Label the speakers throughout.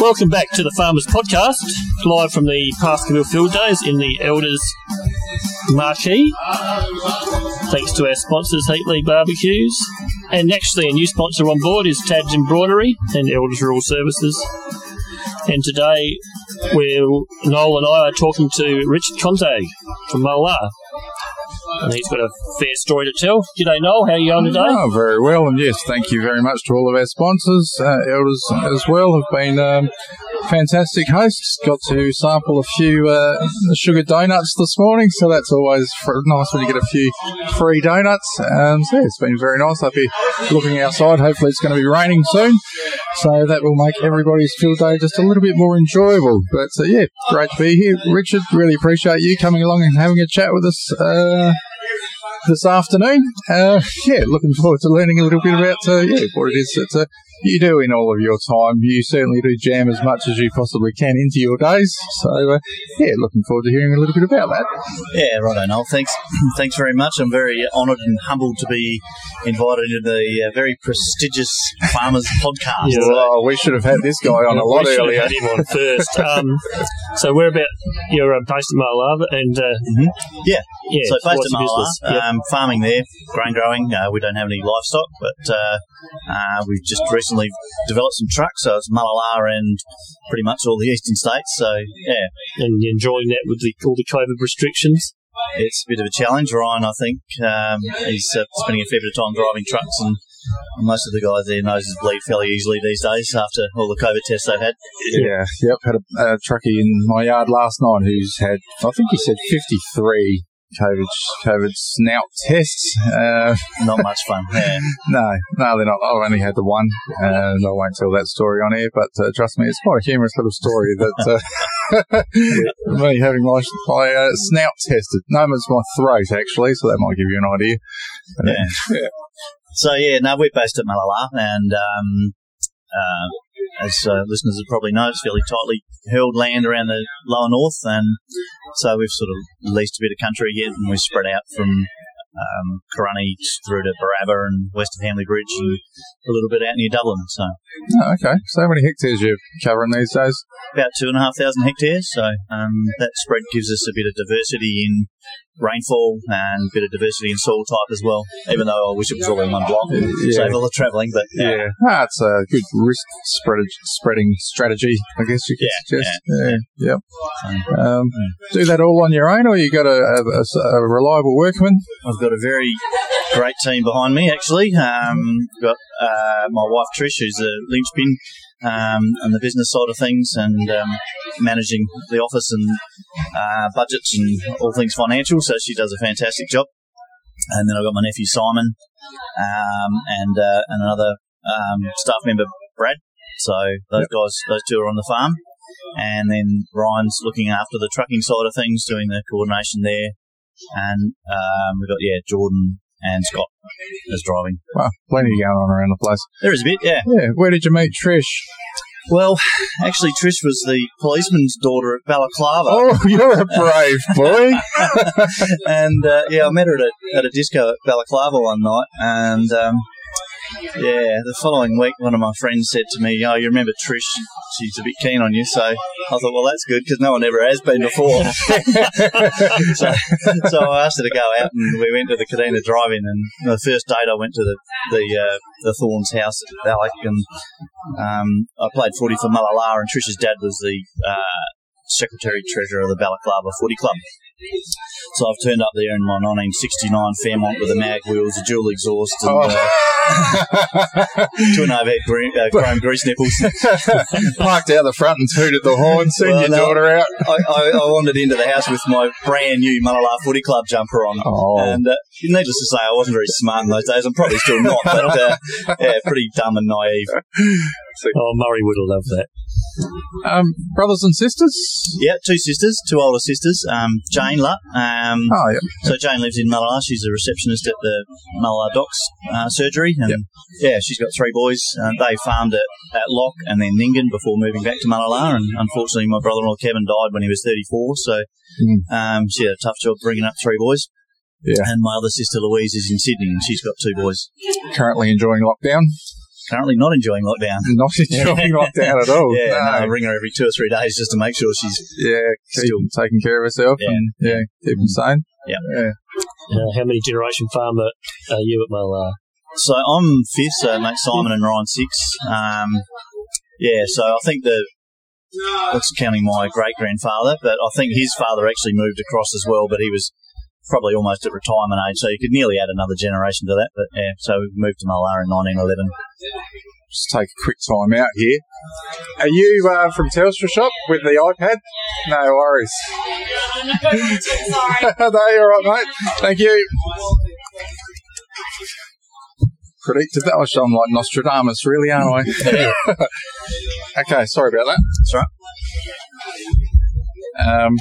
Speaker 1: Welcome back to the Farmers Podcast, live from the Paskeville Field Days in the Elders Marquee. Thanks to our sponsors, Heatley Barbecues. And actually, a new sponsor on board is Tad's Embroidery and Elders Rural Services. And today, we're, Noel and I are talking to Richard Konzag from Mallala. And he's got a fair story to tell. G'day, Noel. How are you going today?
Speaker 2: Oh, very well, and yes, thank you very much to all of our sponsors. Uh, Elders as well have been um, fantastic hosts. Got to sample a few uh, sugar donuts this morning, so that's always fr- nice when you get a few free donuts. Um, so yeah, it's been very nice. I'll be looking outside. Hopefully, it's going to be raining soon, so that will make everybody's field day just a little bit more enjoyable. But uh, yeah, great to be here, Richard. Really appreciate you coming along and having a chat with us. Uh, this afternoon. Uh, yeah, looking forward to learning a little bit about uh, yeah what it is that uh, you do in all of your time. You certainly do jam as much as you possibly can into your days. So uh, yeah, looking forward to hearing a little bit about that.
Speaker 3: Yeah, right, Noel. Thanks, thanks very much. I'm very honoured and humbled to be invited into the uh, very prestigious Farmers Podcast.
Speaker 1: Yeah.
Speaker 2: Oh, we should have had this guy on a lot
Speaker 1: we should have
Speaker 2: earlier.
Speaker 1: had him on first. Um, so we're about you're uh, based in Mallala, and uh,
Speaker 3: Yeah.
Speaker 1: yeah,
Speaker 3: So based in
Speaker 1: your Mallala. Yep.
Speaker 3: um, farming there, grain growing. Uh, we don't have any livestock, but uh, uh, we've just recently developed some trucks. So it's Mallala and pretty much all the eastern states. So yeah,
Speaker 1: and you're enjoying that with the, all the COVID restrictions.
Speaker 3: it's a bit of a challenge. Ryan, I think, um, he's uh, spending a fair bit of time driving trucks, and most of the guys there noses bleed fairly easily these days after all the COVID tests they've had.
Speaker 2: Yeah, yep. Had a, a truckie in my yard last night who's had, I think he said 53 COVID, COVID snout tests. Uh,
Speaker 3: Not much fun. Yeah.
Speaker 2: no, no, they're not. I've only had the one, and I won't tell that story on air. But uh, trust me, it's quite a humorous little story that uh, me having my, my uh, snout tested. No, it's my throat actually, so that might give you an idea.
Speaker 3: Yeah.
Speaker 2: Yeah.
Speaker 3: So yeah, no, we're based at Mallala, and um, uh, as uh, listeners will probably know, it's fairly tightly held land around the lower north, and so we've sort of leased a bit of country here, and we've spread out from um, Korunye through to Barabba and west of Hamley Bridge, and a little bit out near Dublin. So
Speaker 2: Oh, okay. So how many hectares you covering these days?
Speaker 3: about two and a half thousand hectares. So um, that spread gives us a bit of diversity in rainfall and a bit of diversity in soil type as well. Even though I wish it was all in one block,
Speaker 2: Yeah.
Speaker 3: save all the travelling, but
Speaker 2: Yeah, ah, it's a good risk spread, spreading strategy, I guess you could
Speaker 3: Yeah,
Speaker 2: suggest. Yeah, yeah.
Speaker 3: yep.
Speaker 2: Um, do that all on your own, or you got a, a, a- a reliable workman?
Speaker 3: I've got a very great team behind me, actually. Um, got uh, my wife Trish, who's a linchpin um, on the business side of things and um, managing the office and uh, budgets and all things financial. So she does a fantastic job. And then I've got my nephew Simon um, and uh, and another um, staff member Brad. So those guys, those two are on the farm. And then Ryan's looking after the trucking side of things, doing the coordination there and um, we've got yeah Jordan and Scott is driving.
Speaker 2: Well, plenty going on around the place.
Speaker 3: There is a bit, yeah.
Speaker 2: Yeah, where did you meet Trish?
Speaker 3: Well, actually, Trish was the policeman's daughter at Balaclava,
Speaker 2: Oh, you're a brave boy.
Speaker 3: and uh, yeah, I met her at a, at a disco at Balaclava one night, and um, yeah, the following week, one of my friends said to me, "Oh, you remember Trish? She's a bit keen on you." So I thought, well, that's good because no one ever has been before. so, so I asked her to go out, and we went to the Kadena Drive-In. And the first date, I went to the the uh, the Thorns house at Balak, and um, I played footy for Mallala, and Trish's dad was the uh, secretary treasurer of the Balaclava Footy Club. So I've turned up there in my 1969 Fairmont with a mag wheels, a dual exhaust, and
Speaker 2: Oh.
Speaker 3: uh, two and a half head green, uh, chrome grease nipples.
Speaker 2: Parked out the front and tooted the horn, seen
Speaker 3: Well,
Speaker 2: your
Speaker 3: no.
Speaker 2: daughter out.
Speaker 3: I, I, I wandered into the house with my brand new Mallala Footy Club jumper on.
Speaker 2: Oh.
Speaker 3: And uh, needless to say, I wasn't very smart in those days. I'm probably still not, but uh, yeah, pretty dumb and naive.
Speaker 1: Oh, Murray would have loved that.
Speaker 2: Um, brothers and sisters?
Speaker 3: Yeah, two sisters, two older sisters. Um, Jane Lutt. Um,
Speaker 2: Oh, yeah.
Speaker 3: So Jane lives in Mallala. She's a receptionist at the Mallala Docks uh, surgery, and
Speaker 2: Yep.
Speaker 3: yeah, she's got three boys. Uh, they farmed at, at Lock and then Ningen before moving back to Mallala. And unfortunately, my brother-in-law Kevin died when he was 34, so
Speaker 2: Mm.
Speaker 3: um, she had a tough job bringing up three boys.
Speaker 2: Yeah.
Speaker 3: And my other sister Louise is in Sydney, and she's got two boys.
Speaker 2: Currently enjoying lockdown.
Speaker 3: Currently not enjoying lockdown.
Speaker 2: Not enjoying lockdown at all.
Speaker 3: Yeah, no, I ring her every two or three days just to make sure she's.
Speaker 2: Yeah, keep
Speaker 3: Still-
Speaker 2: taking care of herself
Speaker 3: Yeah.
Speaker 2: and yeah, keep them sane.
Speaker 3: Yeah.
Speaker 2: yeah.
Speaker 1: Uh, how many generation farmer are you at Malar?
Speaker 3: So I'm fifth, so mate Simon and Ryan six. Um, yeah, so I think the that's counting my great grandfather, but I think his father actually moved across as well, but he was probably almost at retirement age, so you could nearly add another generation to that. But yeah, so we moved to Malar in 1911.
Speaker 2: Just take a quick time out here. Are you uh, from Telstra Shop with the iPad? No worries. no, you're all right, mate. Thank you. Predicted that was I'm like Nostradamus, really, aren't I? okay, sorry about that.
Speaker 3: That's right.
Speaker 2: Um,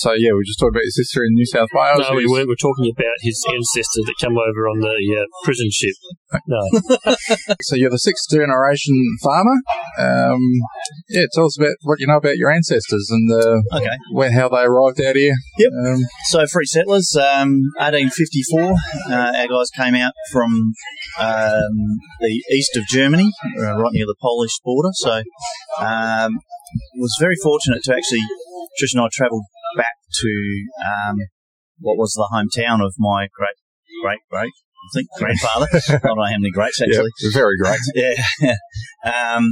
Speaker 2: so yeah, we just talked about your sister in New South Wales.
Speaker 1: no, we weren't. We're talking about his ancestor that came over on the uh, prison ship. No,
Speaker 2: So you're the sixth generation farmer. Um, yeah, tell us about what you know about your ancestors and uh,
Speaker 3: Okay.
Speaker 2: where how they arrived out here.
Speaker 3: Yep.
Speaker 2: Um,
Speaker 3: So free settlers, um, 1854. Uh, our guys came out from um, the east of Germany, uh, right near the Polish border. So um, was very fortunate to actually. Trish and I travelled back to um, what was the hometown of my great great great I think grandfather. I don't know how many greats actually.
Speaker 2: very great.
Speaker 3: Yeah. um,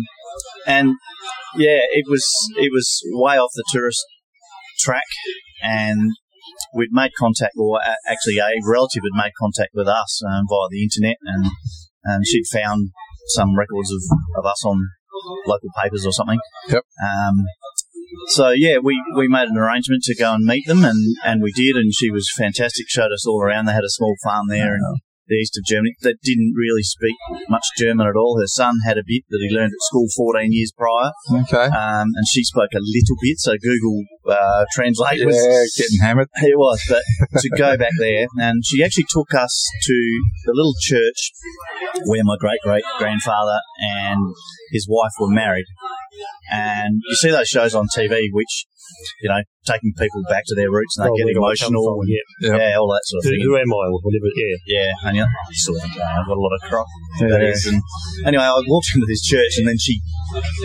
Speaker 3: and yeah, it was it was way off the tourist track, and we'd made contact, or actually a relative had made contact with us um, via the internet, and and she'd found some records of, of us on local papers or something.
Speaker 2: Yep.
Speaker 3: Um, so yeah, we, we made an arrangement to go and meet them, and, and we did, and she was fantastic. Showed us all around. They had a small farm there in the east of Germany. That didn't really speak much German at all. Her son had a bit that he learned at school 14 years prior,
Speaker 2: Okay.
Speaker 3: um, and she spoke a little bit. So Google uh, Translate was
Speaker 2: Yeah, getting hammered.
Speaker 3: it was, but to go back there, and she actually took us to the little church where my great great grandfather and his wife were married. And you see those shows on TV, which you know, taking people back to their roots and they
Speaker 1: Oh,
Speaker 3: get
Speaker 1: where do I come
Speaker 3: emotional,
Speaker 1: from? Yeah.
Speaker 2: Yeah.
Speaker 3: yeah, all that sort of
Speaker 1: Who,
Speaker 3: thing.
Speaker 1: who am I? Whatever. Yeah.
Speaker 3: Yeah, and you you sort of think, "Oh, I've got a lot of crop.
Speaker 2: Yeah.
Speaker 3: That is. And anyway, I walked into this church, and then she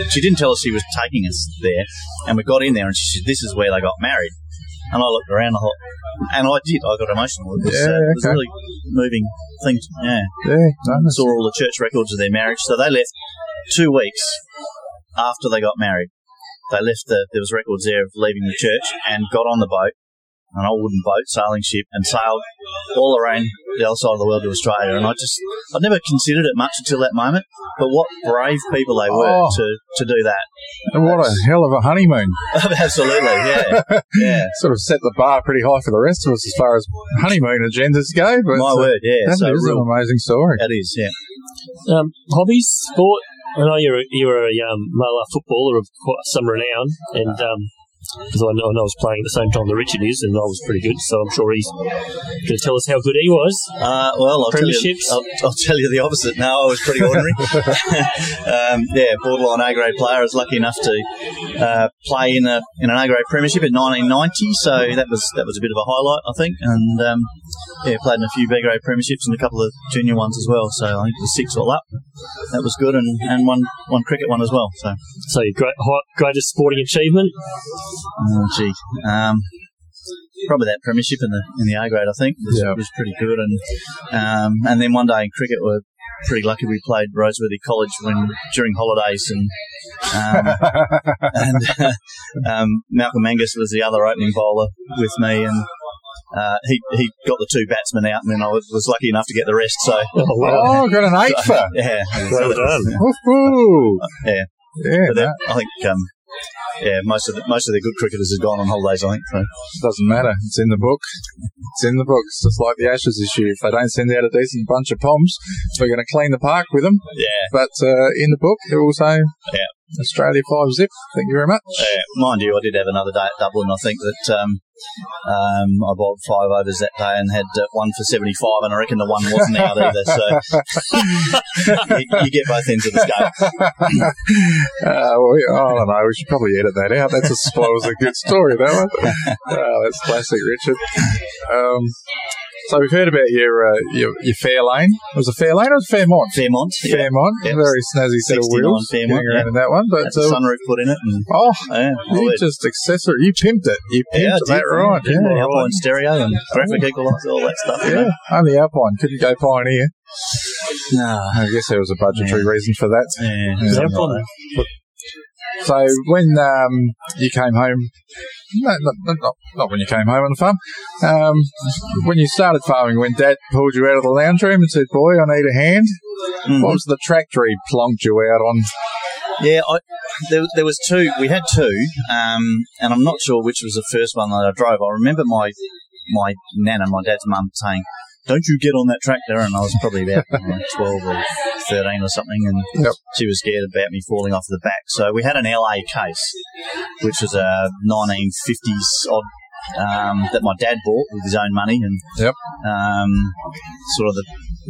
Speaker 3: she didn't tell us she was taking us there, and we got in there, and she said, "This is where they got married." And I looked around, I thought, and I did. I got emotional. It was,
Speaker 2: Yeah,
Speaker 3: uh, it was
Speaker 2: okay.
Speaker 3: really moving thing. Yeah,
Speaker 2: Yeah, no,
Speaker 3: saw all the church records of their marriage. So they left two weeks after they got married. They left the there was records there of leaving the church and got on the boat, an old wooden boat, sailing ship, and sailed all around the other side of the world to Australia. And I just I'd never considered it much until that moment. But what brave people they were
Speaker 2: Oh.
Speaker 3: to, to do that.
Speaker 2: And what a hell of a honeymoon.
Speaker 3: Absolutely, yeah, yeah.
Speaker 2: Sort of set the bar pretty high for the rest of us as far as honeymoon agendas go. But
Speaker 3: My
Speaker 2: uh,
Speaker 3: word, yeah.
Speaker 2: that
Speaker 3: So
Speaker 2: is
Speaker 3: real,
Speaker 2: an amazing story.
Speaker 3: that is, yeah.
Speaker 1: Um, hobbies, sport. I know you're a, you're a um, Mala footballer of some renown, and um, because I know, I was playing at the same time that Richard is, and I was pretty good, so I'm sure he's going to tell us how good he was.
Speaker 3: Uh, well, I'll tell, you, I'll, I'll tell you the opposite. No, I was pretty ordinary. um, yeah, borderline A grade player. I was lucky enough to uh, play in a in an A grade premiership in 1990, so that was that was a bit of a highlight, I think. And um, yeah, played in a few B grade premierships and a couple of junior ones as well. So I think it was six all up. That was good, and, and one one cricket one as well. So
Speaker 1: So your great, greatest sporting achievement?
Speaker 3: Oh, gee. Um, probably that premiership in the in the A grade, I think, was,
Speaker 2: Yeah.
Speaker 3: was pretty good. And um, and then one day in cricket, we're pretty lucky. We played Roseworthy College when during holidays, and um, and um, Malcolm Angus was the other opening bowler with me, and. Uh, he he got the two batsmen out, and then I was, was lucky enough to get the rest. So
Speaker 1: Oh, wow.
Speaker 2: Oh, got an eight for.
Speaker 3: yeah,
Speaker 1: Well done.
Speaker 2: Woohoo.
Speaker 3: Yeah.
Speaker 2: Yeah,
Speaker 3: But
Speaker 2: that
Speaker 3: I think um, yeah, most of the, most of the good cricketers have gone on holidays. I think. So.
Speaker 2: It doesn't matter. It's in the book. It's in the book. It's just like the Ashes issue. If they don't send out a decent bunch of poms, we're going to clean the park with them.
Speaker 3: Yeah,
Speaker 2: But uh, in the book, it will say
Speaker 3: Yeah.
Speaker 2: Australia 5 zip. Thank you very much.
Speaker 3: Mind you, I did have another day at Dublin. I think that um, um, I bowled five overs that day and had uh, one for 75, and I reckon the one wasn't out either. So you, you get both ends of the scale.
Speaker 2: Uh, well, we- I don't know. We should probably edit that out. That's as spoils a good story, that one. Oh, that's classic, Richard. Um, So we've heard about your uh, your, your Fairlane. Was it Fairlane or Fairmont?
Speaker 3: Fairmont. Yeah.
Speaker 2: Fairmont,
Speaker 3: Yep.
Speaker 2: very snazzy set of wheels.
Speaker 3: Fairmont,
Speaker 2: around
Speaker 3: yeah.
Speaker 2: in that one, but
Speaker 3: Had the
Speaker 2: uh,
Speaker 3: sunroof put in it. And,
Speaker 2: oh,
Speaker 3: yeah,
Speaker 2: you just accessory, you pimped it. You pimped
Speaker 3: yeah,
Speaker 2: it, that right?
Speaker 3: Yeah,
Speaker 2: Yeah,
Speaker 3: Alpine stereo and graphic equalizer, all that stuff. you
Speaker 2: yeah.
Speaker 3: know.
Speaker 2: Only Alpine couldn't go Pioneer.
Speaker 3: Nah.
Speaker 2: I guess there was a budgetary reason for that.
Speaker 3: Yeah,
Speaker 2: Yeah.
Speaker 3: Something like that.
Speaker 2: So when um, you came home, no, no, no, not, not when you came home on the farm, um, when you started farming, when Dad pulled you out of the lounge room and said, "Boy, I need a hand."
Speaker 3: Mhm.
Speaker 2: What was the tractor he plonked you out on?
Speaker 3: Yeah, I, there, there was two. We had two, um, and I'm not sure which was the first one that I drove. I remember my my nana, my dad's mum, saying, "Don't you get on that tractor?" And I was probably about you know, 12 or 13 or something, and
Speaker 2: Yep.
Speaker 3: she was scared about me falling off the back. So we had an LA case, which was a 1950s odd. Um, that my dad bought with his own money, and
Speaker 2: Yep.
Speaker 3: um, sort of the,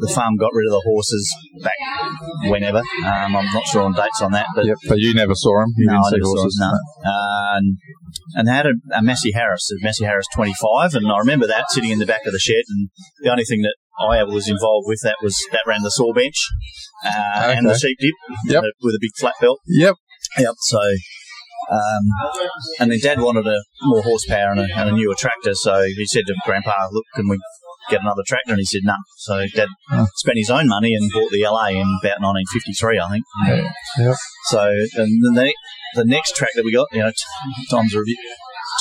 Speaker 3: the farm got rid of the horses back whenever. Um, I'm not sure on dates on that, but
Speaker 2: Yep, but you never saw them. You
Speaker 3: no, I
Speaker 2: didn't see
Speaker 3: never saw
Speaker 2: horses.
Speaker 3: it, no. And, and they had a, a Massey Harris, a Massey Harris 25, and I remember that sitting in the back of the shed. And the only thing that I ever was involved with that was that ran the saw bench uh, and the sheep dip
Speaker 2: Yep.
Speaker 3: uh, with a big flat belt.
Speaker 2: Yep.
Speaker 3: Yep. So, um, and then Dad wanted a more horsepower and a, and a newer tractor, so he said to Grandpa, "Look, can we get another tractor?" And he said, "No." So Dad
Speaker 2: Oh.
Speaker 3: spent his own money and bought the LA in about 1953, I think.
Speaker 2: Yeah. Yep.
Speaker 3: So, and then the, next tractor we got, you know, times are a bit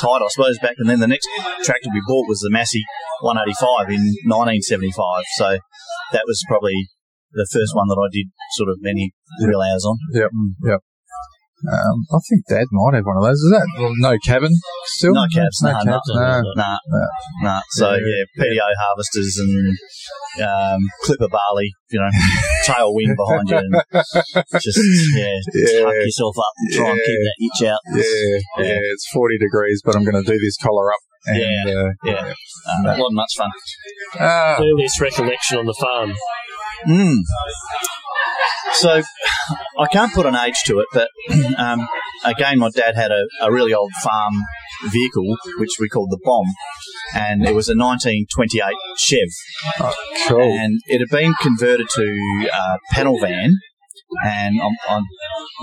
Speaker 3: tight, I suppose, back. And then the next tractor we bought was the Massey 185 in 1975. So that was probably the first one that I did sort of many real hours on.
Speaker 2: Yep. Mm. Yep. Um, I think Dad might have one of those. Is that well, no cabin still?
Speaker 3: No cabs,
Speaker 2: no
Speaker 3: no,
Speaker 2: cabs.
Speaker 1: no,
Speaker 2: no.
Speaker 1: no.
Speaker 3: Nah,
Speaker 2: No.
Speaker 3: nah. So
Speaker 2: Yeah.
Speaker 3: yeah, PTO harvesters and um, clipper barley, you know, tailwind behind you, and just yeah,
Speaker 2: Yeah.
Speaker 3: tuck yourself up and try and keep that itch out.
Speaker 2: Yeah, yeah, it's 40 degrees, but I'm going to do this collar up. And,
Speaker 3: Yeah,
Speaker 2: uh,
Speaker 3: yeah. Um, a lot much fun.
Speaker 2: Ah,
Speaker 1: Earliest recollection on the farm.
Speaker 3: Mm. So I can't put an age to it, but um, again, my dad had a, a really old farm vehicle, which we called the Bomb, and it was a 1928 Chev,
Speaker 2: cool.
Speaker 3: and it had been converted to a panel van. And I'm, I'm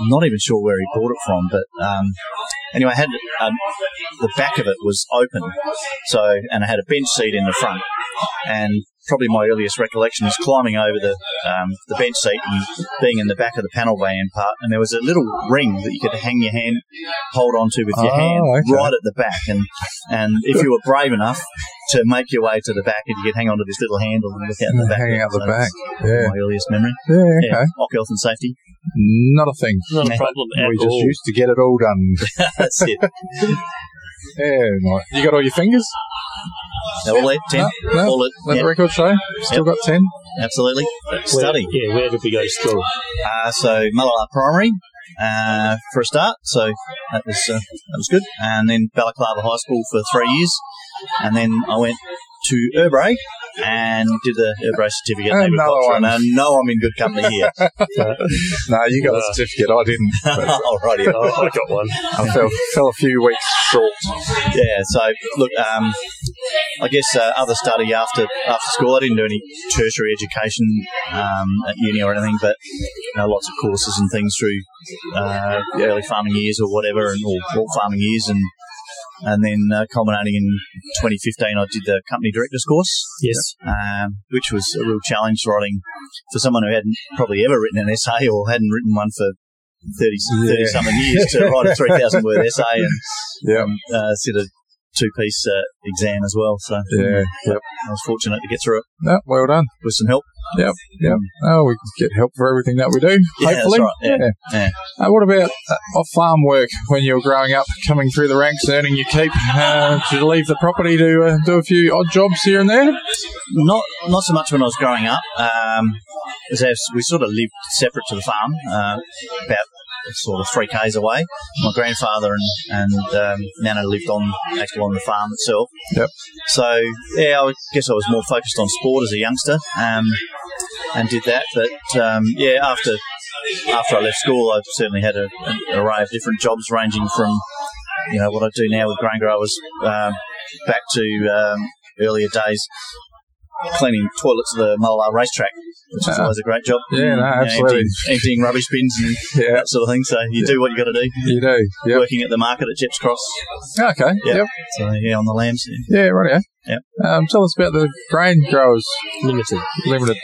Speaker 3: not even sure where he bought it from, but um, anyway, I had um, the back of it was open, so and I had a bench seat in the front, and probably my earliest recollection is climbing over the um, the bench seat and being in the back of the panel van part, and there was a little ring that you could hang your hand, hold onto with your
Speaker 2: Oh,
Speaker 3: hand
Speaker 2: okay.
Speaker 3: right at the back, and and if you were brave enough to make your way to the back, and you could hang onto this little handle and look out the back.
Speaker 2: Hanging out the
Speaker 3: So
Speaker 2: back. Yeah.
Speaker 3: My earliest memory.
Speaker 2: Yeah, okay.
Speaker 3: Yeah, Ock health and safety.
Speaker 2: Not a thing.
Speaker 1: Not a problem at
Speaker 2: we just
Speaker 1: all.
Speaker 2: used to get it all done.
Speaker 3: That's it.
Speaker 2: Yeah, right. You got all your fingers?
Speaker 3: All it, ten.
Speaker 2: No, no.
Speaker 3: All it.
Speaker 2: Let
Speaker 3: Yeah,
Speaker 2: the record show. Still got 10.
Speaker 3: absolutely.
Speaker 1: Where-
Speaker 3: Study.
Speaker 1: Yeah, where did we go to school?
Speaker 3: Uh, so Mallala Primary uh, for a start. So that was uh, that was good. And then Balaclava High School for three years. And then I went to Urrbrae and did the Urrbrae certificate in
Speaker 2: Another
Speaker 3: agriculture.
Speaker 2: one.
Speaker 3: And I know I'm in good company here.
Speaker 2: No, you got the
Speaker 1: Uh,
Speaker 2: certificate. I didn't. But
Speaker 3: Alrighty.
Speaker 1: Oh, I got one.
Speaker 2: I fell, fell a few weeks short.
Speaker 3: Yeah. So look, um, I guess uh, other study after after school. I didn't do any tertiary education um, at uni or anything, but you know, lots of courses and things through uh, the early farming years or whatever, and or alt farming years, and and then uh, culminating in 2015, I did the company directors course,
Speaker 1: Yes.
Speaker 3: um, which was a real challenge writing for someone who hadn't probably ever written an essay or hadn't written one for 30, 30
Speaker 2: Yeah.
Speaker 3: something years to write a 3,000 word essay and
Speaker 2: Yeah.
Speaker 3: um, uh, sit a two piece uh, exam as well. So
Speaker 2: Yeah. Yep.
Speaker 3: I was fortunate to get through it
Speaker 2: No, well done.
Speaker 3: with some help.
Speaker 2: Yep. Oh, we get help for everything that we do.
Speaker 3: Yeah, that's
Speaker 2: hopefully.
Speaker 3: right, yeah, yeah.
Speaker 2: Uh, what about uh, off farm work when you were growing up, coming through the ranks, earning your keep? Uh, did you leave the property to uh, do a few odd jobs here and there?
Speaker 3: Not not so much when I was growing up. Um, we sort of lived separate to the farm, uh, sort of three k's away. My grandfather and and um, Nana lived on actually on the farm itself.
Speaker 2: Yep.
Speaker 3: So yeah, I guess I was more focused on sport as a youngster, um, and did that. But um, yeah, after after I left school, I certainly had a, an array of different jobs, ranging from you know what I do now with grain growers, um, back to um, earlier days cleaning toilets at the Mallala racetrack, which is
Speaker 2: Ah.
Speaker 3: always a great job.
Speaker 2: Yeah, no, absolutely.
Speaker 3: Emptying, emptying rubbish bins and
Speaker 2: Yeah,
Speaker 3: that sort of thing. So you do what you got to do.
Speaker 2: you do. Yep.
Speaker 3: Working at the market at Gepps Cross.
Speaker 2: Okay.
Speaker 3: Yeah.
Speaker 2: Yep.
Speaker 3: So yeah, on the lambs.
Speaker 2: Yeah, right.
Speaker 3: Yep.
Speaker 2: Um, tell us about the Grain Growers
Speaker 1: Limited.
Speaker 2: Limited.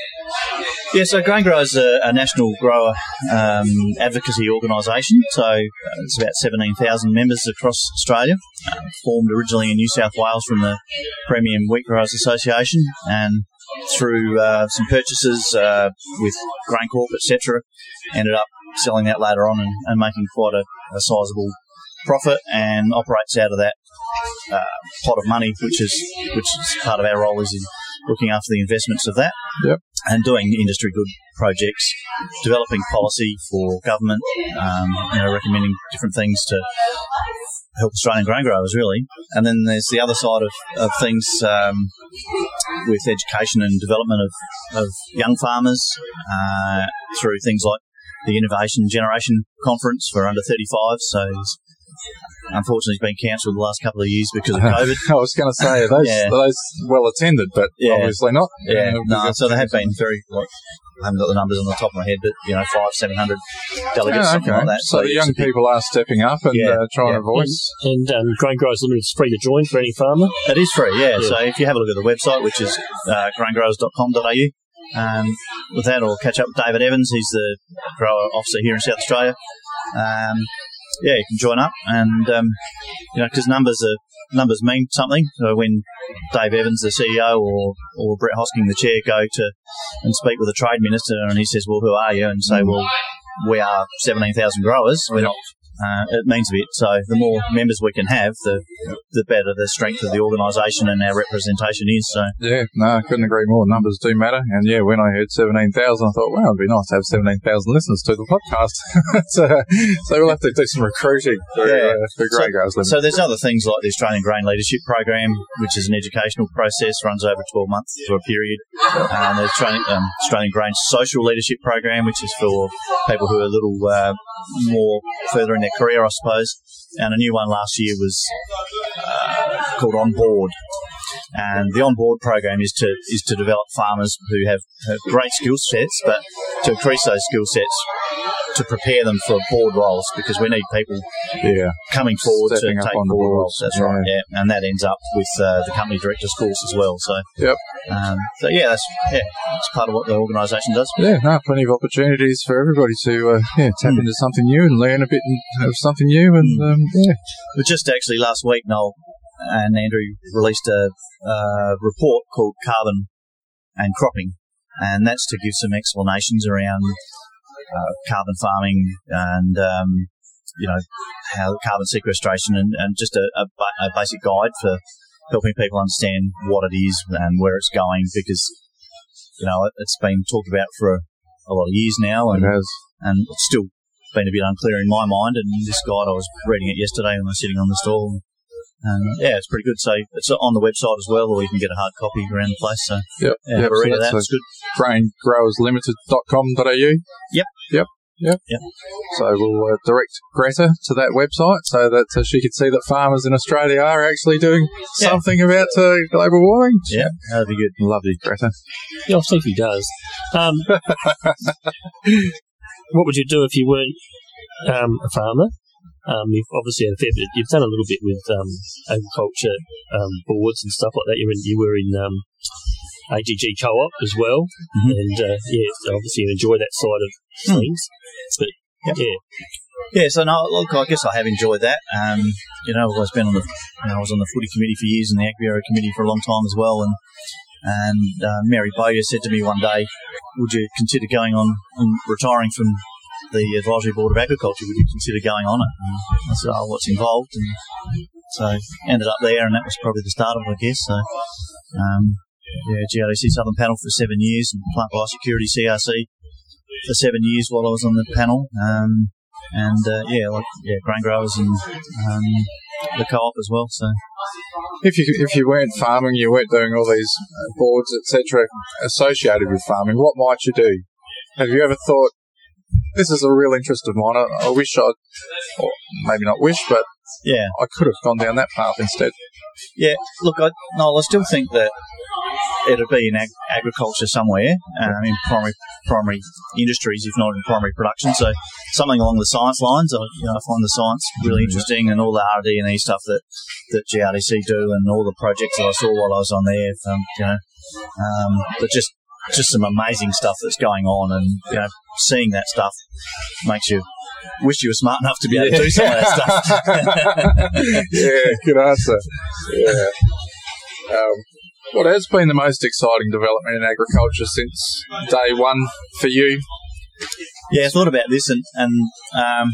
Speaker 3: Yeah, so Grain Growers is a national grower um, advocacy organisation. So uh, it's about 17,000 members across Australia. Uh, formed originally in New South Wales from the Premium Wheat Growers Association, and through uh, some purchases uh, with GrainCorp, etc., ended up selling that later on and, and making quite a, a sizable profit, and operates out of that uh, pot of money, which is which is part of our role is in looking after the investments of that and doing industry good projects, developing policy for government, um, you know, recommending different things to help Australian grain growers, really. And then there's the other side of, of things um, with education and development of, of young farmers uh, through things like the Innovation Generation Conference for under 35. So it's unfortunately it's been cancelled the last couple of years because of COVID.
Speaker 2: I was going to say those
Speaker 3: Yeah.
Speaker 2: those well attended, but
Speaker 3: Yeah.
Speaker 2: obviously not.
Speaker 3: Yeah,
Speaker 2: Uh,
Speaker 3: no, so they have been very, like, I haven't got the numbers on the top of my head, but, you know, five, seven hundred delegates,
Speaker 2: Yeah,
Speaker 3: something
Speaker 2: okay.
Speaker 3: like that.
Speaker 2: So the young
Speaker 3: a big-
Speaker 2: people are stepping up and
Speaker 3: Yeah,
Speaker 2: uh, trying
Speaker 3: yeah.
Speaker 2: to voice.
Speaker 1: And um, Grain Growers Limited is free to join for any farmer.
Speaker 3: It is free, yeah.
Speaker 1: Yeah.
Speaker 3: So if you have a look at the website, which is uh, graingrowers.com.au, um, with that, or catch up with David Evans. He's the grower officer here in South Australia. Um, yeah, you can join up, and um, you know, because numbers are numbers mean something. So when Dave Evans, the CEO, or or Brett Hosking, the chair, go to and speak with the trade minister, and he says, "Well, who are you?" and say, "Well, we are seventeen thousand growers. We're not." Uh, it means a bit. So the more members we can have, the the better the strength of the organisation and our representation is. So
Speaker 2: Yeah, no, I couldn't agree more. Numbers do matter. And yeah, when I heard 17,000, I thought, wow, it'd be nice to have 17,000 listeners to the podcast. so, so we'll have to do some recruiting for,
Speaker 3: Yeah.
Speaker 2: uh, for Grey Limited.
Speaker 3: So there's other things like the Australian Grain Leadership Program, which is an educational process, runs over 12 months to a period. And the Australian, um, Australian Grain Social Leadership Program, which is for people who are a little uh, more further in their career, I suppose. And a new one last year was uh, called On Board. And the on board program is to is to develop farmers who have, have great skill sets, but to increase those skill sets to prepare them for board roles because we need people
Speaker 2: yeah,
Speaker 3: coming forward
Speaker 2: Stepping
Speaker 3: to take board
Speaker 2: boards,
Speaker 3: roles. That's
Speaker 2: yeah.
Speaker 3: right. Yeah, and that ends up with uh, the company directors course as well. So
Speaker 2: Yep.
Speaker 3: Um, so yeah, that's yeah, it's part of what the organisation does.
Speaker 2: yeah, no, plenty of opportunities for everybody to uh, yeah tap into something new and learn a bit of something new. And um, yeah,
Speaker 3: But just actually last week, Noel and Andrew released a, uh report called Carbon and Cropping, and that's to give some explanations around uh, carbon farming and um, you know how carbon sequestration and, and just a, a, a basic guide for helping people understand what it is and where it's going because you know it, it's been talked about for a, a lot of years now and
Speaker 2: it has.
Speaker 3: and it's still been a bit unclear in my mind. And this guide, I was reading it yesterday when I was sitting on the stall. And yeah, it's pretty good. So it's on the website as well, or you can get a hard copy around the place. So
Speaker 2: Yep,
Speaker 3: yeah,
Speaker 2: yep.
Speaker 3: have a read
Speaker 2: so
Speaker 3: of that.
Speaker 2: that's
Speaker 3: It's good.
Speaker 2: graingrowerslimited.com.au.
Speaker 3: Yep.
Speaker 2: Yep. Yep.
Speaker 3: Yep.
Speaker 2: So we'll uh, direct Greta to that website so that uh, she can see that farmers in Australia are actually doing
Speaker 3: Yeah.
Speaker 2: something about uh, global warming.
Speaker 3: Yeah, that'd be good.
Speaker 2: Lovely, Greta.
Speaker 1: Yeah, I'll see if he does. Um, what would you do if you weren't um, a farmer? Um, you've obviously had a fair bit. You've done a little bit with um, agriculture um, boards and stuff like that. You were in, you were in um, AGG co-op as well,
Speaker 3: Mhm.
Speaker 1: and uh, yeah, so obviously you enjoy that side of
Speaker 3: Hmm.
Speaker 1: things. But
Speaker 3: Yep.
Speaker 1: yeah,
Speaker 3: Yeah, so no, look, I guess I have enjoyed that. Um, you know, I've been on the, you know, I was on the footy committee for years and the Ag Bureau committee for a long time as well. And and uh, Mary Bowyer said to me one day, "Would you consider going on and retiring from the advisory board of agriculture? Would you consider going on it?" And I said, "Oh, what's involved?" And so ended up there, and that was probably the start of it, I guess. So. Um, yeah, GRDC Southern Panel for seven years and Plant Biosecurity CRC for seven years while I was on the panel. Um, and uh, yeah, like yeah, grain growers and um, the co-op as well. So
Speaker 2: If you if you weren't farming, you weren't doing all these uh, boards, etc., associated with farming, what might you do? Have you ever thought this is a real interest of mine? I, I wish I'd, or maybe not wish, but
Speaker 3: yeah,
Speaker 2: I could have gone down that path instead.
Speaker 3: Yeah, look, I, no, I still think that it'd be in ag- agriculture somewhere, um, in primary primary industries, if not in primary production. So something along the science lines. I, you know, I find the science really interesting, and all the R D and E stuff that that GRDC do, and all the projects that I saw while I was on there. Um, you know, um, but just just some amazing stuff that's going on, and you know, seeing that stuff makes you wish you were smart enough to be able to do some of that stuff.
Speaker 2: yeah, good answer. Yeah. Um, what has been the most exciting development in agriculture since day one for you?
Speaker 3: Yeah, I thought about this, and, and um,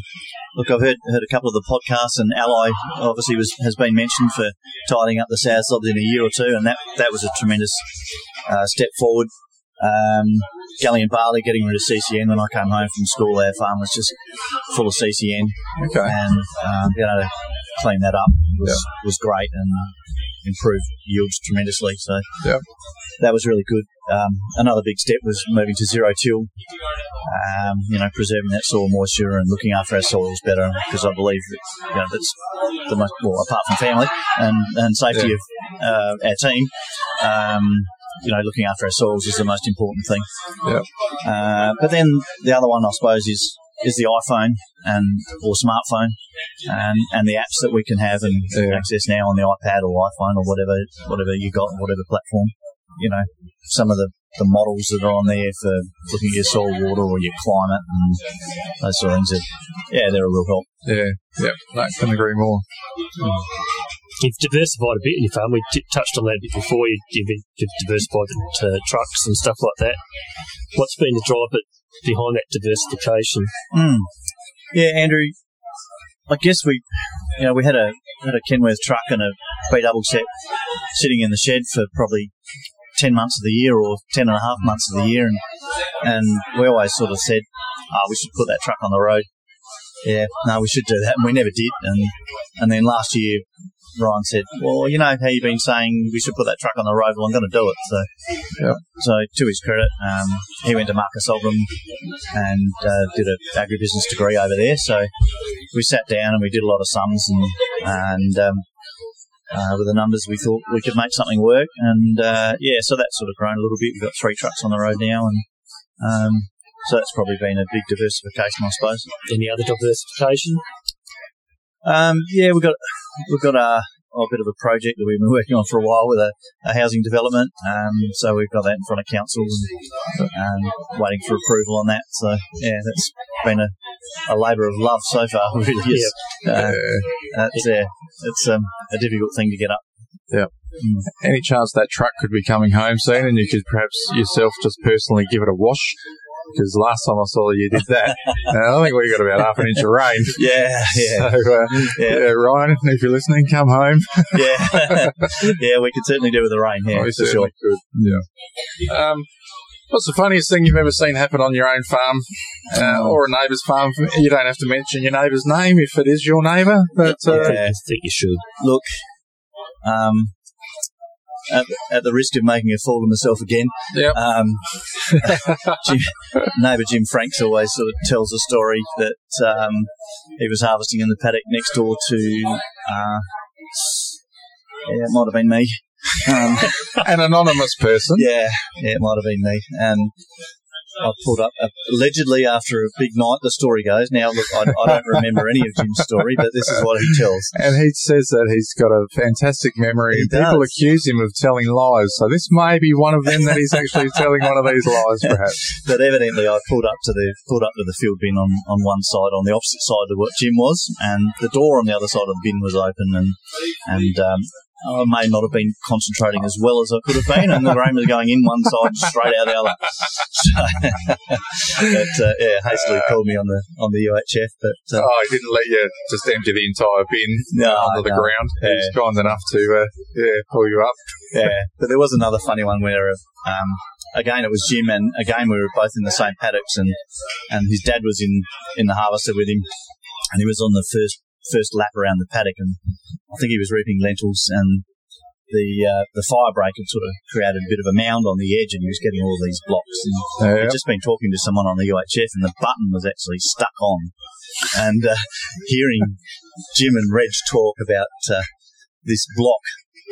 Speaker 3: look, I've heard heard a couple of the podcasts, and Ally obviously was has been mentioned for tidying up the south side in a year or two, and that that was a tremendous uh, step forward. Um, Galleon barley getting rid of CCN when I came home from school. Our farm was just full of CCN,
Speaker 2: Okay.
Speaker 3: and um, being able to clean that up was was great and improved yields tremendously. So
Speaker 2: Yep.
Speaker 3: that was really good. Um, another big step was moving to zero till. Um, you know, preserving that soil moisture and looking after our soils better because I believe that you know that's the most well apart from family and and safety of uh, our team. Um, you know, looking after our soils is the most important thing.
Speaker 2: Yep.
Speaker 3: Uh, but then the other one, I suppose, is is the iPhone and or smartphone and and the apps that we can have and
Speaker 2: Yeah.
Speaker 3: access now on the iPad or iPhone or whatever whatever you got, whatever platform. You know, some of the, the models that are on there for looking at your soil water or your climate and those sort of things. Are, yeah, they're a real help.
Speaker 2: Yeah, yeah, no, couldn't agree more.
Speaker 1: You've diversified a bit in your farm. We t- touched on that a bit before. You, you've, you've diversified into trucks and stuff like that. What's been the driver behind that diversification?
Speaker 3: Mm. Yeah, Andrew. I guess we, you know, we had a had a Kenworth truck and a B double set sitting in the shed for probably ten months of the year or ten and a half months of the year, and and we always sort of said, "Oh, we should put that truck on the road." Yeah, no, we should do that, and we never did. And and then last year, Ryan said, "Well, you know how you've been saying we should put that truck on the road. Well, I'm going to do it." So,
Speaker 2: Yeah.
Speaker 3: so to his credit, um, he went to Marcus Oldham and uh, did an agribusiness degree over there. So we sat down and we did a lot of sums and and um, uh, with the numbers we thought we could make something work. And uh, yeah, so that's sort of grown a little bit. We've got three trucks on the road now, and um, so that's probably been a big diversification, I suppose.
Speaker 1: Any other diversification?
Speaker 3: Um, yeah, we've got we've got a, a bit of a project that we've been working on for a while with a, a housing development. Um, so we've got that in front of council and um, waiting for approval on that. So yeah, that's been a, a labour of love so far. Really is. Uh,
Speaker 2: Yeah.
Speaker 3: that's yeah, it's um, a difficult thing to get up. Yeah.
Speaker 2: Any chance that truck could be coming home soon, and you could perhaps yourself just personally give it a wash? Because last time I saw you did that, I think we got about half an inch of rain.
Speaker 3: Yeah, yeah,
Speaker 2: So, uh,
Speaker 3: Yeah.
Speaker 2: yeah, Ryan, if you're listening, come home.
Speaker 3: yeah, yeah. We could certainly do with the rain. Yeah,
Speaker 2: we
Speaker 3: for sure.
Speaker 2: could. Yeah. Um, what's the funniest thing you've ever seen happen on your own farm uh, or a neighbour's farm? You don't have to mention your neighbour's name if it is your neighbour, but uh,
Speaker 3: Yeah.
Speaker 1: I think you should.
Speaker 3: Look, um, at, at the risk of making a fool of myself again,
Speaker 2: Yep.
Speaker 3: um, Jim, neighbour Jim Franks always sort of tells a story that um, he was harvesting in the paddock next door to, uh, yeah, it might have been me. Um,
Speaker 2: an anonymous person.
Speaker 3: yeah, yeah, it might have been me. And I pulled up uh, allegedly after a big night. The story goes. Now, look, I, I don't remember any of Jim's story, but this is what he tells.
Speaker 2: And he says that he's got a fantastic memory.
Speaker 3: He
Speaker 2: People
Speaker 3: does.
Speaker 2: accuse him of telling lies. So this may be one of them that he's actually telling one of these lies, perhaps.
Speaker 3: But evidently, I pulled up to the pulled up to the field bin on, on one side, on the opposite side of what Jim was, and the door on the other side of the bin was open, and and um, I may not have been concentrating as well as I could have been, and the grain was going in one side, straight out the other. So, but uh, yeah, hastily called me on the on the UHF, but uh,
Speaker 2: Oh, he didn't let you just empty the entire bin
Speaker 3: no,
Speaker 2: onto the
Speaker 3: no.
Speaker 2: ground. He was kind enough to, uh, yeah, pull you up.
Speaker 3: Yeah, but there was another funny one where, um, again, it was Jim, and again we were both in the same paddocks, and and his dad was in in the harvester with him, and he was on the first first lap around the paddock, and I think he was reaping lentils, and the uh, the fire break had sort of created a bit of a mound on the edge, and he was getting all these blocks. And
Speaker 2: Yeah.
Speaker 3: I'd just been talking to someone on the UHF, and the button was actually stuck on, and uh, hearing Jim and Reg talk about uh, this block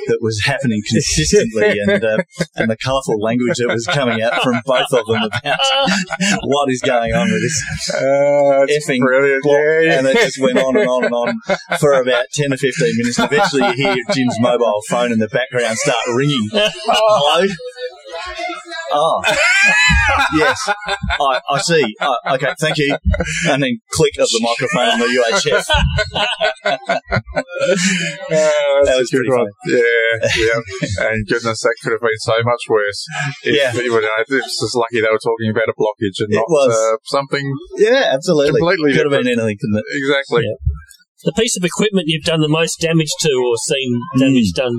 Speaker 3: that was happening consistently, and uh, and the colourful language that was coming out from both of them about what is going on with this
Speaker 2: Uh,
Speaker 3: effing
Speaker 2: brilliant.
Speaker 3: block.
Speaker 2: Yeah, yeah.
Speaker 3: and it just went on and on and on for about ten or fifteen minutes. And eventually, you hear Jim's mobile phone in the background start ringing. Hello. Oh, yes, I, I see. Oh, okay, thank you. And then click of the microphone on the UHF.
Speaker 2: Uh,
Speaker 3: That was
Speaker 2: a good
Speaker 3: pretty
Speaker 2: one. Yeah, yeah. And goodness, that could have been so much worse. If,
Speaker 3: Yeah.
Speaker 2: you know, it was just lucky they were talking about a blockage and
Speaker 3: It
Speaker 2: not
Speaker 3: was.
Speaker 2: Uh, something
Speaker 3: Yeah, absolutely.
Speaker 2: completely
Speaker 3: Could have
Speaker 2: different.
Speaker 3: been anything, couldn't it?
Speaker 2: Exactly.
Speaker 1: Yeah. The piece of equipment you've done the most damage to or seen damage done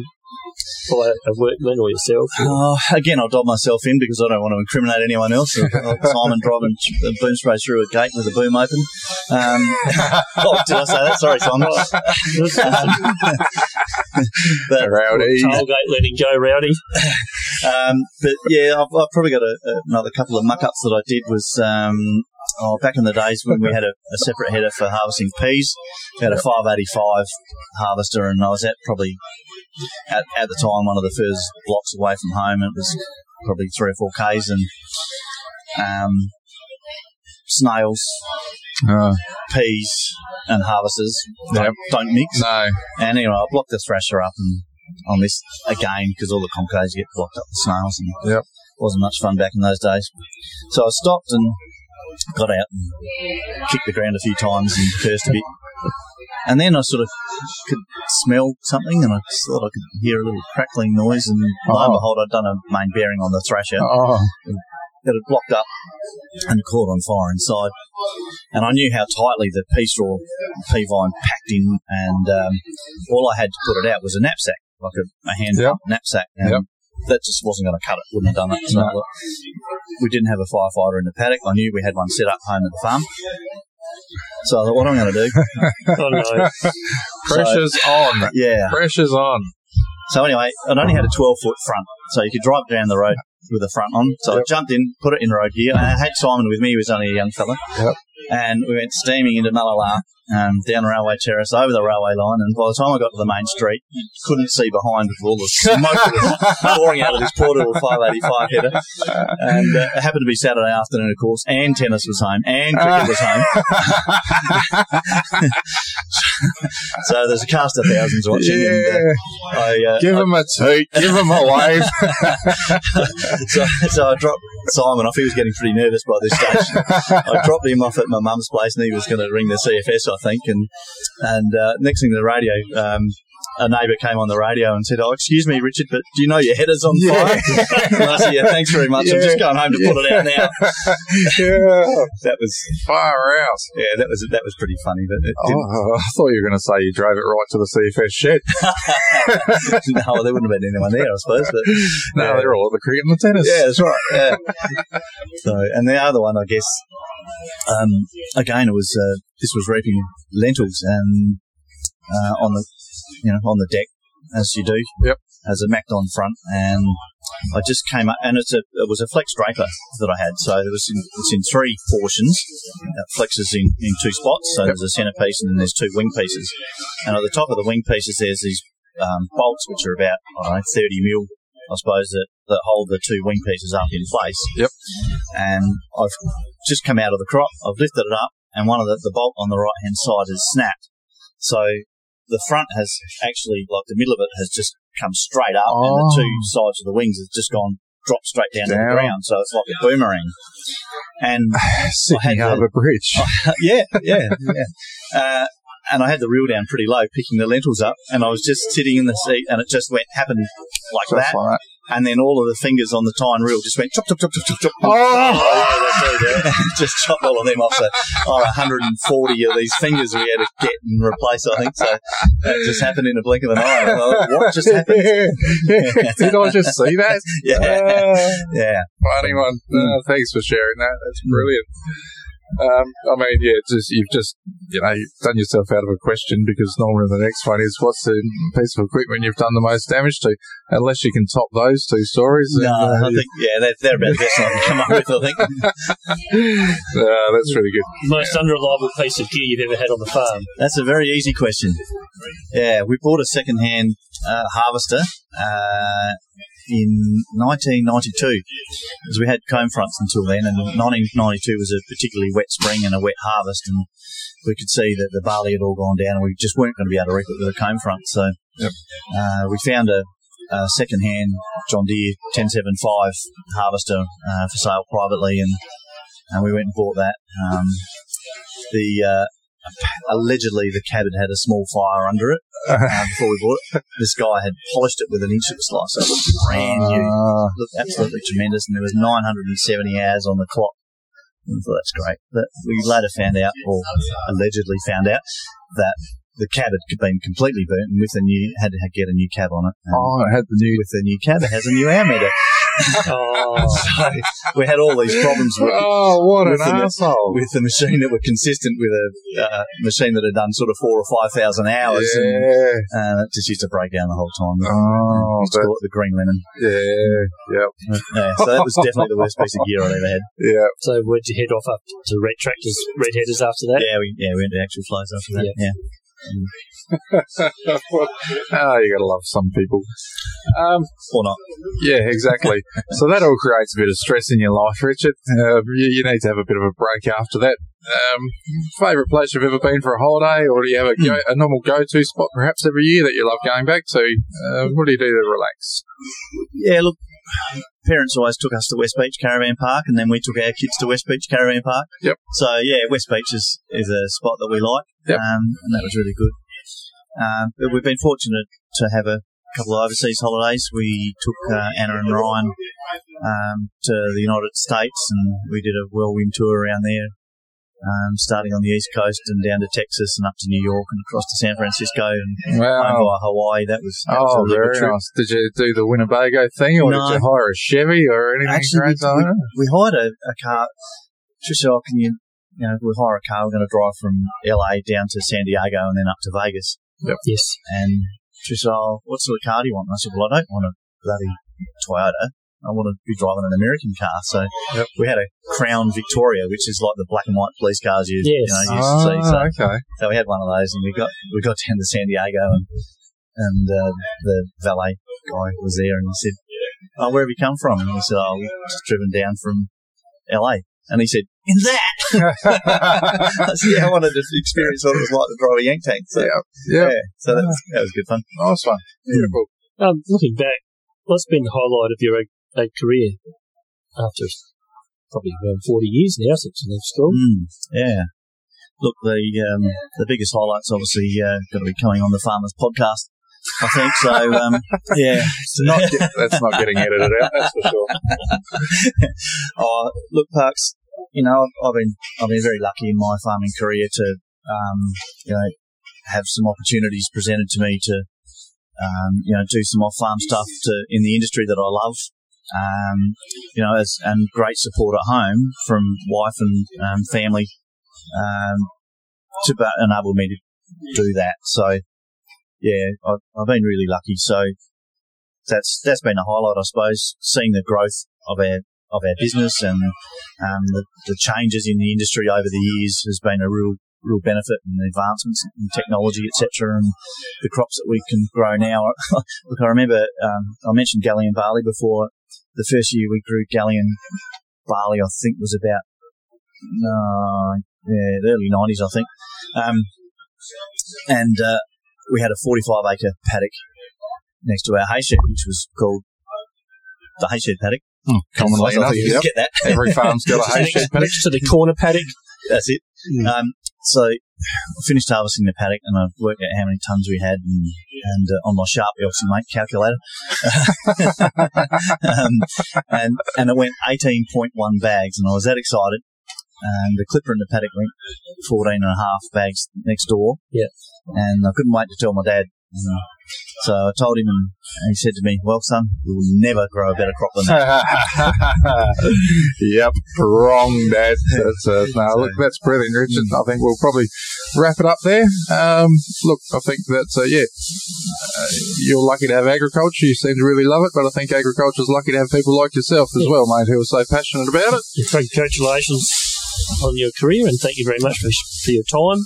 Speaker 1: by a workman or yourself?
Speaker 3: Oh, again, I'll dob myself in because I don't want to incriminate anyone else. Uh, Simon driving a boom spray through a gate with a boom open. Um, oh, did I say that? Sorry, Simon. but
Speaker 2: Rowdy.
Speaker 1: Tailgate letting go rowdy.
Speaker 3: Um, but yeah, I've, I've probably got a, another couple of muck ups that I did was um, oh, back in the days when we had a, a separate header for harvesting peas. We had a 585 harvester, and I was at probably at, at the time one of the first blocks away from home. It was probably three or four k's, and um, snails,
Speaker 2: Uh,
Speaker 3: peas, and harvesters don't, don't mix.
Speaker 2: no.
Speaker 3: And anyway, I blocked the thrasher up and on this again because all the concaves get blocked up with snails and
Speaker 2: Yep.
Speaker 3: wasn't much fun back in those days. So I stopped and got out and kicked the ground a few times and cursed a bit. And then I sort of could smell something and I thought I could hear a little crackling noise and lo and
Speaker 2: Oh.
Speaker 3: behold I'd done a main bearing on the thrasher
Speaker 2: Oh,
Speaker 3: that had blocked up and caught on fire inside. And I knew how tightly the pea straw pea vine packed in, and um, all I had to put it out was a knapsack, like a, a hand
Speaker 2: Yep.
Speaker 3: knapsack. And
Speaker 2: Yep.
Speaker 3: that just wasn't going to cut it, wouldn't have done it. So
Speaker 2: No.
Speaker 3: we didn't have a firefighter in the paddock. I knew we had one set up home at the farm. So I thought, what am I going to do?
Speaker 1: Oh no.
Speaker 2: pressure's on.
Speaker 3: Yeah.
Speaker 2: Pressure's on.
Speaker 3: So anyway, it only had a 12 foot front, so you could drive down the road with the front on. So I jumped in, put it in road gear, and I had Simon with me, he was only a young fella.
Speaker 2: Yep.
Speaker 3: And we went steaming into Mallala, um, down Railway Terrace, over the railway line, and by the time I got to the main street, you couldn't see behind with all the smoke that was pouring out of this poor little 585 header. And uh, it happened to be Saturday afternoon, of course, and tennis was home, and cricket was home. so there's a cast of thousands watching, and
Speaker 2: Yeah.
Speaker 3: uh, I, uh,
Speaker 2: Give him a toot. Give him a wave.
Speaker 3: so, so I dropped Simon off. He was getting pretty nervous by this stage. I dropped him off at my mum's place, and he was going to ring the CFS, I think. And and uh, next thing, the radio, um, a neighbour came on the radio and said, "Oh, excuse me, Richard, but do you know your header's on fire?" and I said, "Yeah, thanks very much. I'm just going home to put it out now."
Speaker 2: yeah.
Speaker 3: That was
Speaker 2: Far out.
Speaker 3: yeah, that was that was pretty funny, but it didn't,
Speaker 2: Oh, I thought you were going to say you drove it right to the CFS shed.
Speaker 3: no, there wouldn't have been anyone there, I suppose. But
Speaker 2: No,
Speaker 3: yeah.
Speaker 2: they're all at the cricket and the tennis.
Speaker 3: Yeah, that's right. Yeah. so, and the other one, I guess, um, again, it was uh, this was reaping lentils and uh, on the you know on the deck as you do.
Speaker 2: Yep.
Speaker 3: As a Macdon front, and I just came up, and it's a it was a flex draper that I had. So it was in, it's in three portions. It flexes in, in two spots. So there's a centre piece and then there's two wing pieces. And at the top of the wing pieces, there's these um, bolts which are about I don't know 30 mil I suppose, that, that hold the two wing pieces up in place.
Speaker 2: Yep.
Speaker 3: And I've just come out of the crop, I've lifted it up, and one of the, the bolt on the right hand side has snapped. So the front has actually, like the middle of it has just come straight up, and the
Speaker 2: Oh.
Speaker 3: two sides of the wings has just gone, dropped straight down, to the ground. So it's like a boomerang. And
Speaker 2: Sydney
Speaker 3: I
Speaker 2: Harbour Bridge.
Speaker 3: yeah, yeah, yeah. Uh, and I had the reel down pretty low, picking the lentils up, and I was just sitting in the seat, and it just went happened like
Speaker 2: Just
Speaker 3: that,
Speaker 2: like
Speaker 3: and then all of the fingers on the tyne reel just went chop chop chop chop chop chop.
Speaker 2: Oh!
Speaker 3: yeah, it, yeah. just chopped all of them off. So, oh, 140 of these fingers we had to get and replace. I think so. That just happened in a blink of an eye. Well, what just happened?
Speaker 2: Did I just see that?
Speaker 3: Yeah,
Speaker 2: Uh,
Speaker 3: yeah.
Speaker 2: funny one. Uh, thanks for sharing that. That's brilliant. Um, I mean, yeah, it's just you've just you know you've done yourself out of a question because normally the next one is what's the piece of equipment you've done the most damage to? Unless you can top those two stories.
Speaker 3: No,
Speaker 2: then, uh,
Speaker 3: I think yeah, they're, they're about the best I can come up with. I think.
Speaker 2: uh, that's really good.
Speaker 1: Most unreliable piece of gear you've ever had on the farm.
Speaker 3: That's a very easy question. Yeah, we bought a second-hand uh, harvester uh, in 1992 because we had comb fronts until then, and 1992 was a particularly wet spring and a wet harvest, and we could see that the barley had all gone down, and we just weren't going to be able to reap it with a comb front. So
Speaker 2: Yep.
Speaker 3: uh, we found a, a second-hand John Deere 1075 harvester uh, for sale privately, and and we went and bought that. Um, the uh, allegedly the cab had had a small fire under it uh, before we bought it. This guy had polished it with an inch slicer. It looked brand new.
Speaker 2: Ah,
Speaker 3: looked absolutely tremendous, and there was 970 hours on the clock. I thought that's great. But we later found out, or allegedly found out, that the cab had been completely burnt, and with a new had to get a new cab on it. And
Speaker 2: oh, it had the new.
Speaker 3: with the new cab, it has a new hour meter.
Speaker 1: Oh,
Speaker 3: So we had all these problems with,
Speaker 2: Oh, what an
Speaker 3: with the-
Speaker 2: asshole!
Speaker 3: with the machine that were consistent with a uh, machine that had done sort of four or five thousand hours, and uh, it just used to break down the whole time.
Speaker 2: Oh,
Speaker 3: Used to call it the green lemon.
Speaker 2: yeah, yeah,
Speaker 3: Yeah, so that was definitely the worst piece of gear I'd ever had.
Speaker 2: yeah.
Speaker 1: so where'd you head off up to Red Tractors, Red Headers after that?
Speaker 3: Yeah, we yeah we went to Axial-Flows after that.
Speaker 1: Yeah.
Speaker 3: Yeah,
Speaker 2: oh, you gotta love some people. Um,
Speaker 3: or not.
Speaker 2: yeah, exactly. so that all creates a bit of stress in your life, Richard. Uh, you, you need to have a bit of a break after that. Um, favorite place you've ever been for a holiday, or do you have a, go, a normal go-to spot perhaps every year that you love going back to? Uh, what do you do to relax?
Speaker 3: Yeah, look, parents always took us to West Beach Caravan Park, and then we took our kids to West Beach Caravan Park.
Speaker 2: Yep.
Speaker 3: So yeah, West Beach is, is a spot that we like,
Speaker 2: Yep.
Speaker 3: um, and that was really good. Um, but we've been fortunate to have a couple of overseas holidays. We took uh, Anna and Ryan um, to the United States, and we did a whirlwind tour around there. Um, starting on the east coast and down to Texas and up to New York and across to San Francisco and
Speaker 2: Wow.
Speaker 3: via Hawaii. That was, that
Speaker 2: Oh,
Speaker 3: really
Speaker 2: very
Speaker 3: trip.
Speaker 2: nice. Did you do the Winnebago thing, or
Speaker 3: No.
Speaker 2: did you hire a Chevy or anything
Speaker 3: Actually,
Speaker 2: crazy like
Speaker 3: we, we hired a, a car. She said, "Oh, can you, you know, we hire a car. We're going to drive from LA down to San Diego and then up to Vegas." Yep.
Speaker 1: Yes.
Speaker 3: And she said, "Oh, what sort of car do you want?" And I said, "Well, I don't want a bloody Toyota. I want to be driving an American car." So
Speaker 2: Yep.
Speaker 3: we had a Crown Victoria, which is like the black and white police cars you, you know used to see. So,
Speaker 2: Ah, okay.
Speaker 3: so we had one of those, and we got we got down to San Diego, and and uh, the valet guy was there, and he said, "Oh, where have you come from?" And we said, "Oh, we've just driven down from LA." And he said, "In that." I said, "Yeah, I wanted to experience what it was like to drive a Yank tank." So,
Speaker 2: Yeah. Yeah.
Speaker 3: yeah, so that was that was good fun.
Speaker 2: Nice one. Beautiful.
Speaker 1: Um, looking back, what's been the highlight of your ag, ag career after probably around 40 years now since you left school?
Speaker 3: Mm, yeah. Look, the um, the biggest highlights obviously uh, going to be coming on the Farmers Podcast. I think so. Um, yeah,
Speaker 2: It's not get- that's not getting edited out. That's for sure.
Speaker 3: oh, look, Parks. You know, I've, I've been I've been very lucky in my farming career to, um, you know, have some opportunities presented to me to, um, you know, do some off farm stuff to in the industry that I love. Um, you know, as and great support at home from wife and um, family, um, to enable me to do that. So, yeah, I've, I've been really lucky. So that's that's been a highlight, I suppose, seeing the growth of our of our business and um, the, the changes in the industry over the years has been a real real benefit and advancements in technology, etc., and the crops that we can grow now. Look, I remember um, I mentioned Galleon barley before. The first year we grew Galleon barley, I think was about no, yeah, the early nineties, I think, um, and uh, we had a forty-five acre paddock next to our hay shed, which was called the hay shed paddock.
Speaker 2: Commonly
Speaker 3: I
Speaker 2: enough,
Speaker 3: you
Speaker 2: yep.
Speaker 3: get that.
Speaker 2: Every farm's got a hay shed paddock.
Speaker 1: next to the corner paddock.
Speaker 3: That's it. Um, so I finished harvesting the paddock and I worked out how many tons we had and, and uh, on my Sharpie Elsimate calculator. um, and, and it went 18.1 bags and I was that excited. And the clipper in the paddock went 14 and a half bags next door.
Speaker 1: Yeah.
Speaker 3: And I couldn't wait to tell my dad So I told him, and he said to me, "Well, son, you will never grow a better crop than that."
Speaker 2: yep, wrong, Dad. That's, uh, no, look, that's brilliant, Richard. I think we'll probably wrap it up there. Um, look, I think that's, uh, yeah, uh, you're lucky to have agriculture. You seem to really love it, but I think agriculture is lucky to have people like yourself as well, mate, who are so passionate about it.
Speaker 1: Congratulations on your career, and thank you very much for, for your time.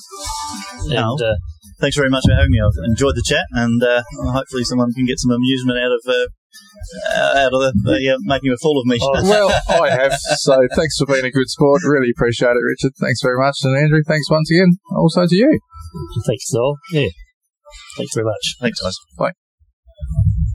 Speaker 3: No.
Speaker 1: Uh,
Speaker 3: Thanks very much for having me. I've enjoyed the chat, and uh, hopefully someone can get some amusement out of uh, out of the, the uh, making a fool of me.
Speaker 1: Oh,
Speaker 2: Well, I have. So thanks for being a good sport. Really appreciate it, Richard. Thanks very much. And Andrew, thanks once again also to you.
Speaker 1: thanks, Noel. Yeah. Thanks very much.
Speaker 3: Thanks, guys.
Speaker 2: Bye.